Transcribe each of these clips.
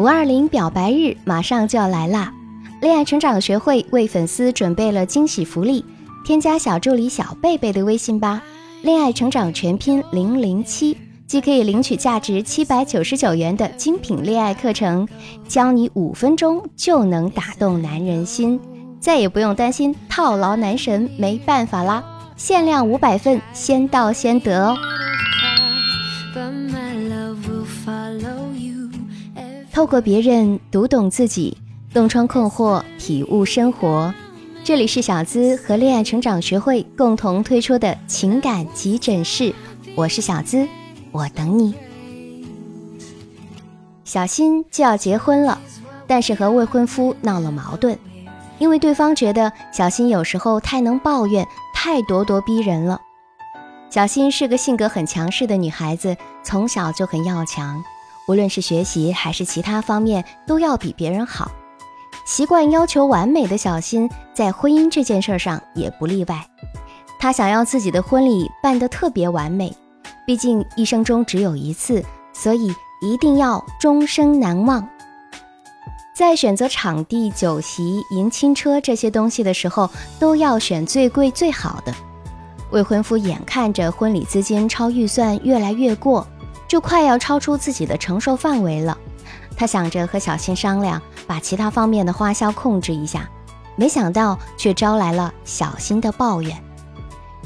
五二零表白日马上就要来啦！恋爱成长学会为粉丝准备了惊喜福利，添加小助理小贝贝的微信吧。恋爱成长全拼零零七，既可以领取价值七百九十九元的精品恋爱课程，教你五分钟就能打动男人心，再也不用担心套牢男神没办法啦！限量五百份，先到先得哦。透过别人读懂自己，洞穿困惑，体悟生活。这里是小资和恋爱成长学会共同推出的情感急诊室，我是小资，我等你。小新就要结婚了，但是和未婚夫闹了矛盾，因为对方觉得小新有时候太能抱怨，太咄咄逼人了。小新是个性格很强势的女孩子，从小就很要强。无论是学习还是其他方面，都要比别人好。习惯要求完美的小新，在婚姻这件事上也不例外。他想要自己的婚礼办得特别完美，毕竟一生中只有一次，所以一定要终生难忘。在选择场地、酒席、迎亲车这些东西的时候，都要选最贵最好的。未婚夫眼看着婚礼资金超预算越来越过。就快要超出自己的承受范围了，他想着和小新商量，把其他方面的花销控制一下，没想到却招来了小新的抱怨。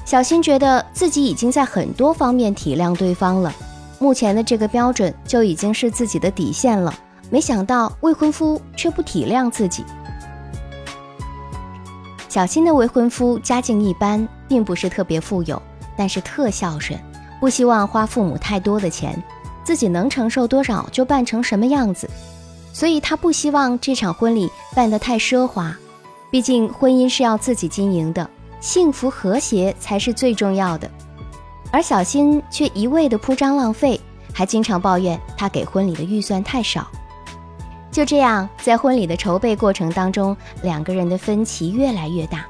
小新觉得自己已经在很多方面体谅对方了，目前的这个标准就已经是自己的底线了，没想到未婚夫却不体谅自己。小新的未婚夫家境一般，并不是特别富有，但是特孝顺。不希望花父母太多的钱，自己能承受多少就办成什么样子，所以他不希望这场婚礼办得太奢华。毕竟婚姻是要自己经营的，幸福和谐才是最重要的。而小新却一味的铺张浪费，还经常抱怨他给婚礼的预算太少。就这样，在婚礼的筹备过程当中，两个人的分歧越来越大，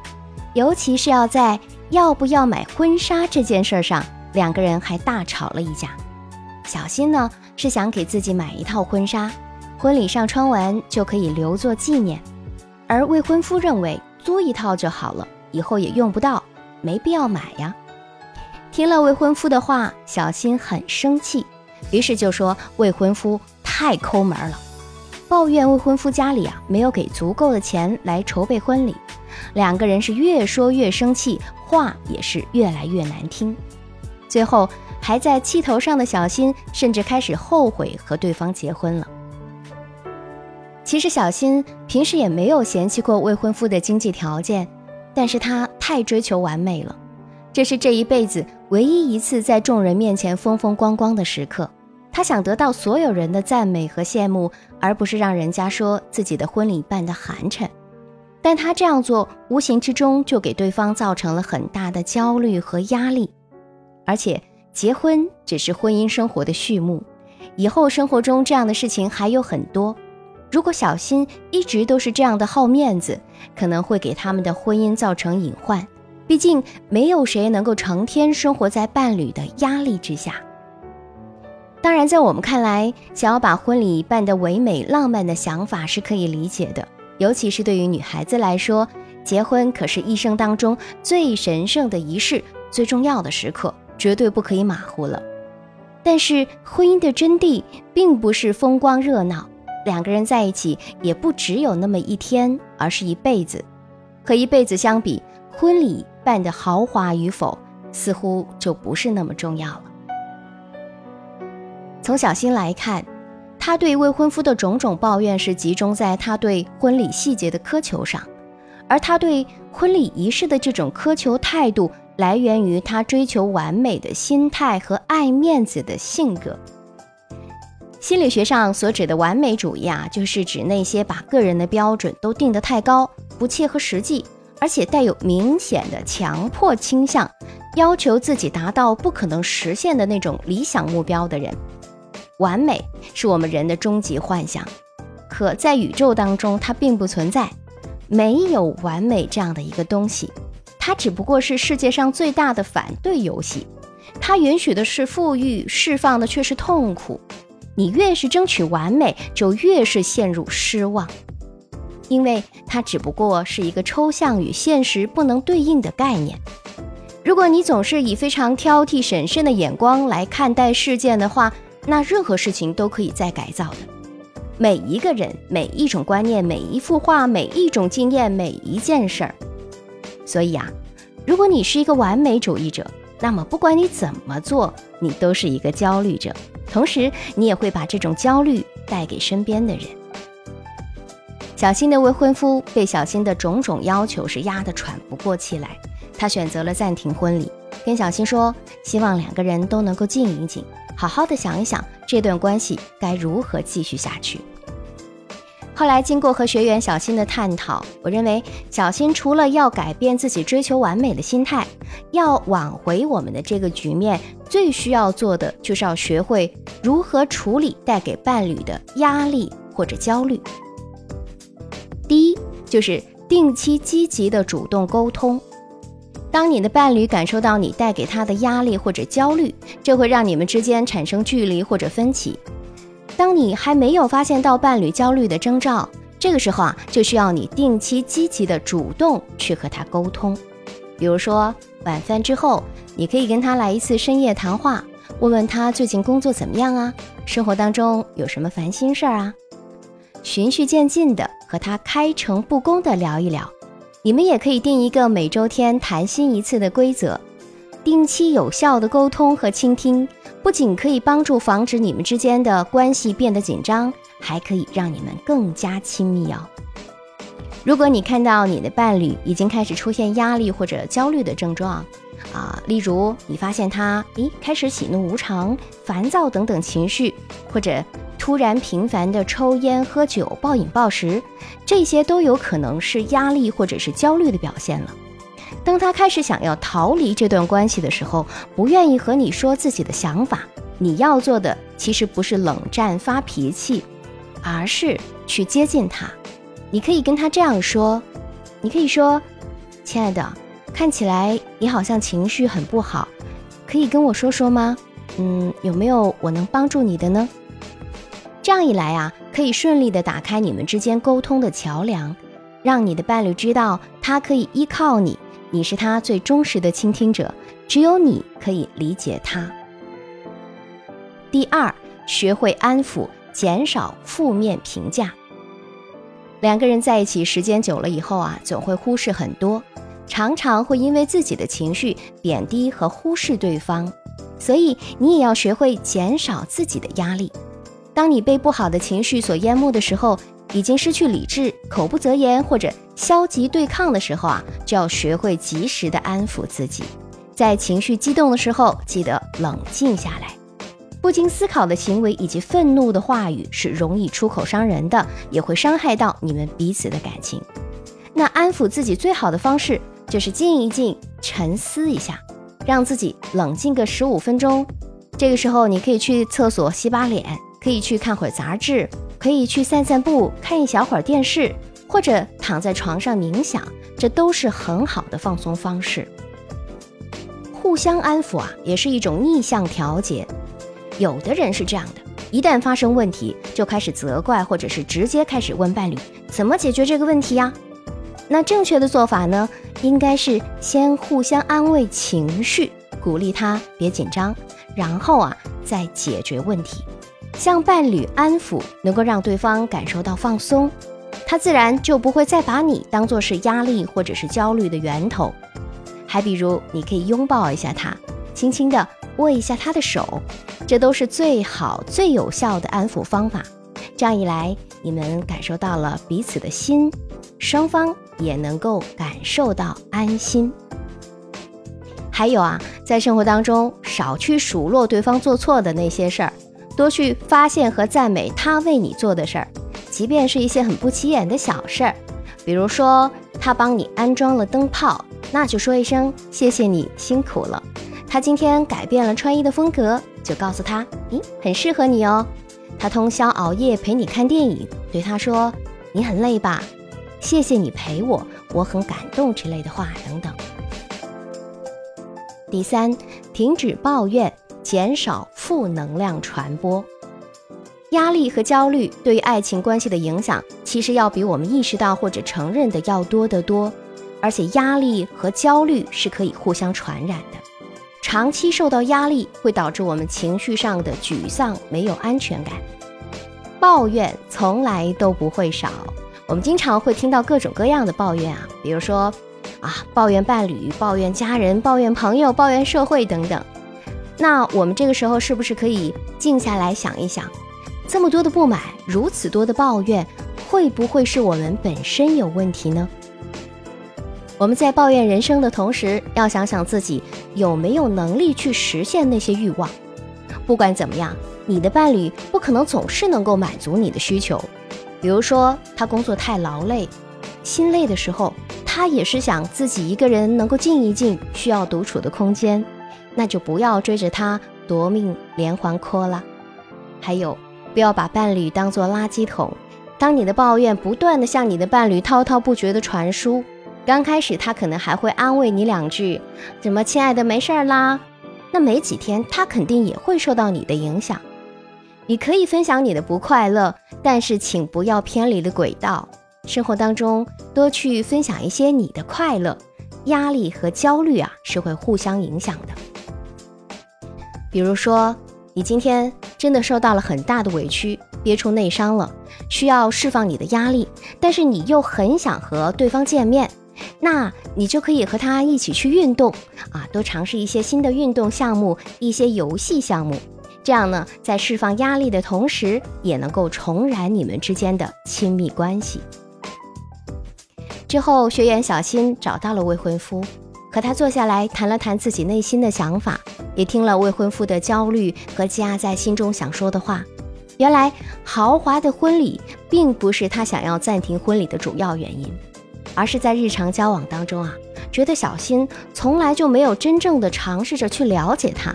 尤其是要在要不要买婚纱这件事上。两个人还大吵了一架。小新呢是想给自己买一套婚纱，婚礼上穿完就可以留作纪念；而未婚夫认为租一套就好了，以后也用不到，没必要买呀。听了未婚夫的话，小新很生气，于是就说未婚夫太抠门了，抱怨未婚夫家里啊没有给足够的钱来筹备婚礼。两个人是越说越生气，话也是越来越难听。最后，还在气头上的小新甚至开始后悔和对方结婚了。其实，小新平时也没有嫌弃过未婚夫的经济条件，但是他太追求完美了，这是这一辈子唯一一次在众人面前风风光光的时刻。他想得到所有人的赞美和羡慕，而不是让人家说自己的婚礼办得寒碜。但他这样做，无形之中就给对方造成了很大的焦虑和压力。而且结婚只是婚姻生活的序幕，以后生活中这样的事情还有很多。如果小新一直都是这样的好面子，可能会给他们的婚姻造成隐患。毕竟没有谁能够成天生活在伴侣的压力之下。当然，在我们看来，想要把婚礼办得唯美浪漫的想法是可以理解的，尤其是对于女孩子来说，结婚可是一生当中最神圣的仪式，最重要的时刻。绝对不可以马虎了。但是婚姻的真谛并不是风光热闹，两个人在一起也不只有那么一天，而是一辈子。和一辈子相比，婚礼办得豪华与否，似乎就不是那么重要了。从小新来看，他对未婚夫的种种抱怨是集中在他对婚礼细节的苛求上，而他对婚礼仪式的这种苛求态度。来源于他追求完美的心态和爱面子的性格。心理学上所指的完美主义啊，就是指那些把个人的标准都定得太高、不切合实际，而且带有明显的强迫倾向，要求自己达到不可能实现的那种理想目标的人。完美是我们人的终极幻想，可在宇宙当中它并不存在，没有完美这样的一个东西。它只不过是世界上最大的反对游戏，它允许的是富裕，释放的却是痛苦。你越是争取完美，就越是陷入失望，因为它只不过是一个抽象与现实不能对应的概念。如果你总是以非常挑剔、审慎的眼光来看待事件的话，那任何事情都可以再改造的。每一个人、每一种观念、每一幅画、每一种经验、每一件事儿。所以啊，如果你是一个完美主义者，那么不管你怎么做，你都是一个焦虑者。同时，你也会把这种焦虑带给身边的人。小新的未婚夫被小新的种种要求是压得喘不过气来，他选择了暂停婚礼，跟小新说，希望两个人都能够静一静，好好的想一想这段关系该如何继续下去。后来经过和学员小新的探讨，我认为小新除了要改变自己追求完美的心态，要挽回我们的这个局面，最需要做的就是要学会如何处理带给伴侣的压力或者焦虑。第一，就是定期积极的主动沟通。当你的伴侣感受到你带给他的压力或者焦虑，这会让你们之间产生距离或者分歧。当你还没有发现到伴侣焦虑的征兆，这个时候啊，就需要你定期积极的主动去和他沟通。比如说晚饭之后，你可以跟他来一次深夜谈话，问问他最近工作怎么样啊，生活当中有什么烦心事儿啊，循序渐进的和他开诚布公的聊一聊。你们也可以定一个每周天谈心一次的规则，定期有效的沟通和倾听。不仅可以帮助防止你们之间的关系变得紧张，还可以让你们更加亲密哦。如果你看到你的伴侣已经开始出现压力或者焦虑的症状，啊，例如你发现他诶开始喜怒无常、烦躁等等情绪，或者突然频繁的抽烟喝酒、暴饮暴食，这些都有可能是压力或者是焦虑的表现了。当他开始想要逃离这段关系的时候，不愿意和你说自己的想法，你要做的其实不是冷战发脾气，而是去接近他。你可以跟他这样说：“你可以说，亲爱的，看起来你好像情绪很不好，可以跟我说说吗？嗯，有没有我能帮助你的呢？”这样一来啊，可以顺利的打开你们之间沟通的桥梁，让你的伴侣知道他可以依靠你。你是他最忠实的倾听者，只有你可以理解他。第二，学会安抚，减少负面评价。两个人在一起时间久了以后啊，总会忽视很多，常常会因为自己的情绪贬低和忽视对方，所以你也要学会减少自己的压力。当你被不好的情绪所淹没的时候，已经失去理智，口不择言或者消极对抗的时候啊，就要学会及时的安抚自己。在情绪激动的时候，记得冷静下来。不经思考的行为以及愤怒的话语是容易出口伤人的，也会伤害到你们彼此的感情。那安抚自己最好的方式就是静一静，沉思一下，让自己冷静个十五分钟。这个时候，你可以去厕所洗把脸，可以去看会儿杂志。可以去散散步，看一小会儿电视，或者躺在床上冥想，这都是很好的放松方式。互相安抚啊，也是一种逆向调节。有的人是这样的，一旦发生问题，就开始责怪，或者是直接开始问伴侣怎么解决这个问题呀？那正确的做法呢，应该是先互相安慰情绪，鼓励他别紧张，然后啊再解决问题。向伴侣安抚，能够让对方感受到放松，他自然就不会再把你当做是压力或者是焦虑的源头。还比如，你可以拥抱一下他，轻轻地握一下他的手，这都是最好最有效的安抚方法。这样一来，你们感受到了彼此的心，双方也能够感受到安心。还有啊，在生活当中，少去数落对方做错的那些事儿。多去发现和赞美他为你做的事儿，即便是一些很不起眼的小事儿，比如说他帮你安装了灯泡，那就说一声谢谢你辛苦了。他今天改变了穿衣的风格，就告诉他，咦，很适合你哦。他通宵熬夜陪你看电影，对他说，你很累吧？谢谢你陪我，我很感动之类的话等等。第三，停止抱怨。减少负能量传播。压力和焦虑对于爱情关系的影响，其实要比我们意识到或者承认的要多得多。而且压力和焦虑是可以互相传染的。长期受到压力会导致我们情绪上的沮丧，没有安全感。抱怨从来都不会少，我们经常会听到各种各样的抱怨啊，比如说啊，抱怨伴侣、抱怨家人、抱怨朋友、抱怨社会等等。那我们这个时候是不是可以静下来想一想，这么多的不满，如此多的抱怨，会不会是我们本身有问题呢？我们在抱怨人生的同时，要想想自己有没有能力去实现那些欲望。不管怎么样，你的伴侣不可能总是能够满足你的需求。比如说，他工作太劳累，心累的时候，他也是想自己一个人能够静一静，需要独处的空间。那就不要追着他夺命连环 call 了。还有，不要把伴侣当做垃圾桶。当你的抱怨不断的向你的伴侣滔滔不绝的传输，刚开始他可能还会安慰你两句，怎么“亲爱的，没事儿啦”。那没几天，他肯定也会受到你的影响。你可以分享你的不快乐，但是请不要偏离了轨道。生活当中多去分享一些你的快乐。压力和焦虑啊是会互相影响的。比如说，你今天真的受到了很大的委屈，憋出内伤了，需要释放你的压力，但是你又很想和对方见面，那你就可以和他一起去运动啊，多尝试一些新的运动项目，一些游戏项目，这样呢，在释放压力的同时，也能够重燃你们之间的亲密关系。之后，学员小新找到了未婚夫。和他坐下来谈了谈自己内心的想法，也听了未婚夫的焦虑和积压在心中想说的话。原来豪华的婚礼并不是他想要暂停婚礼的主要原因，而是在日常交往当中啊，觉得小新从来就没有真正的尝试着去了解他，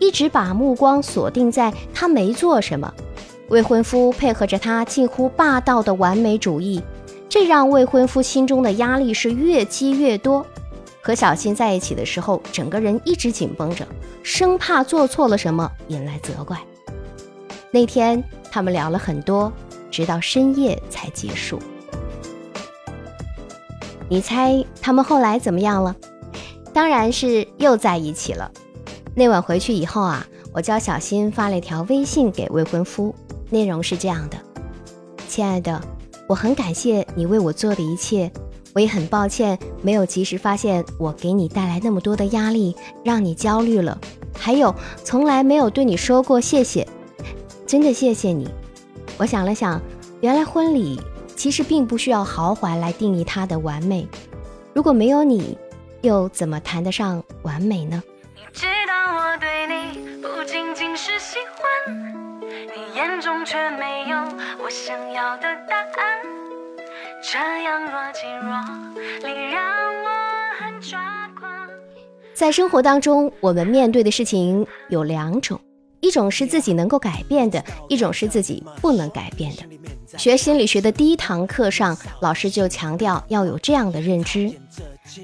一直把目光锁定在他没做什么。未婚夫配合着他近乎霸道的完美主义，这让未婚夫心中的压力是越积越多。和小新在一起的时候，整个人一直紧绷着，生怕做错了什么引来责怪。那天他们聊了很多，直到深夜才结束。你猜他们后来怎么样了？当然是又在一起了。那晚回去以后啊，我教小新发了一条微信给未婚夫，内容是这样的：“亲爱的，我很感谢你为我做的一切。”我也很抱歉，没有及时发现我给你带来那么多的压力，让你焦虑了。还有，从来没有对你说过谢谢，真的谢谢你。我想了想，原来婚礼其实并不需要豪华来定义它的完美。如果没有你，又怎么谈得上完美呢？你知道我对你不仅仅是喜欢，你眼中却没有我想要的答案。这样若即若离，让我很抓狂。在生活当中，我们面对的事情有两种，一种是自己能够改变的，一种是自己不能改变的。学心理学的第一堂课上，老师就强调要有这样的认知：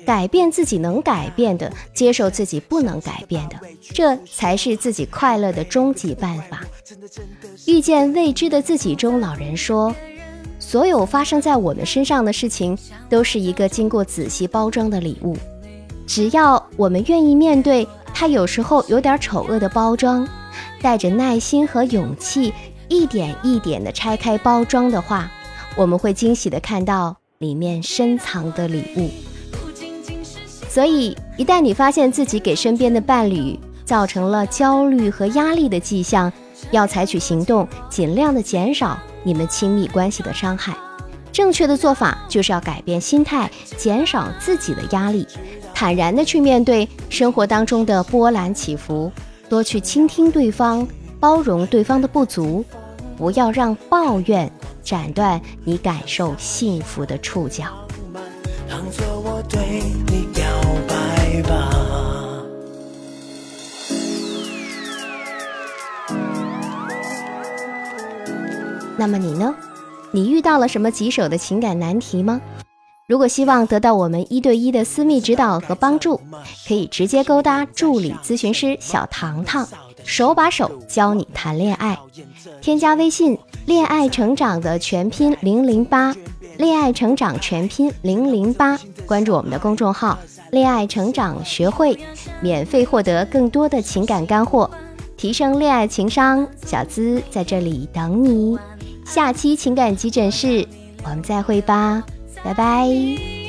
改变自己能改变的，接受自己不能改变的，这才是自己快乐的终极办法。遇见未知的自己中，老人说。所有发生在我们身上的事情，都是一个经过仔细包装的礼物。只要我们愿意面对它，有时候有点丑恶的包装，带着耐心和勇气，一点一点地拆开包装的话，我们会惊喜地看到里面深藏的礼物。所以，一旦你发现自己给身边的伴侣造成了焦虑和压力的迹象，要采取行动，尽量的减少。你们亲密关系的伤害，正确的做法就是要改变心态，减少自己的压力，坦然的去面对生活当中的波澜起伏，多去倾听对方，包容对方的不足，不要让抱怨斩断你感受幸福的触角。当作我对你表白吧。那么你呢？你遇到了什么棘手的情感难题吗？如果希望得到我们一对一的私密指导和帮助，可以直接勾搭助理咨询师小糖糖，手把手教你谈恋爱。添加微信“恋爱成长”的全拼零零八，恋爱成长全拼零零八，关注我们的公众号“恋爱成长学会”，免费获得更多的情感干货，提升恋爱情商。小资在这里等你，下期情感急诊室我们再会吧，拜拜。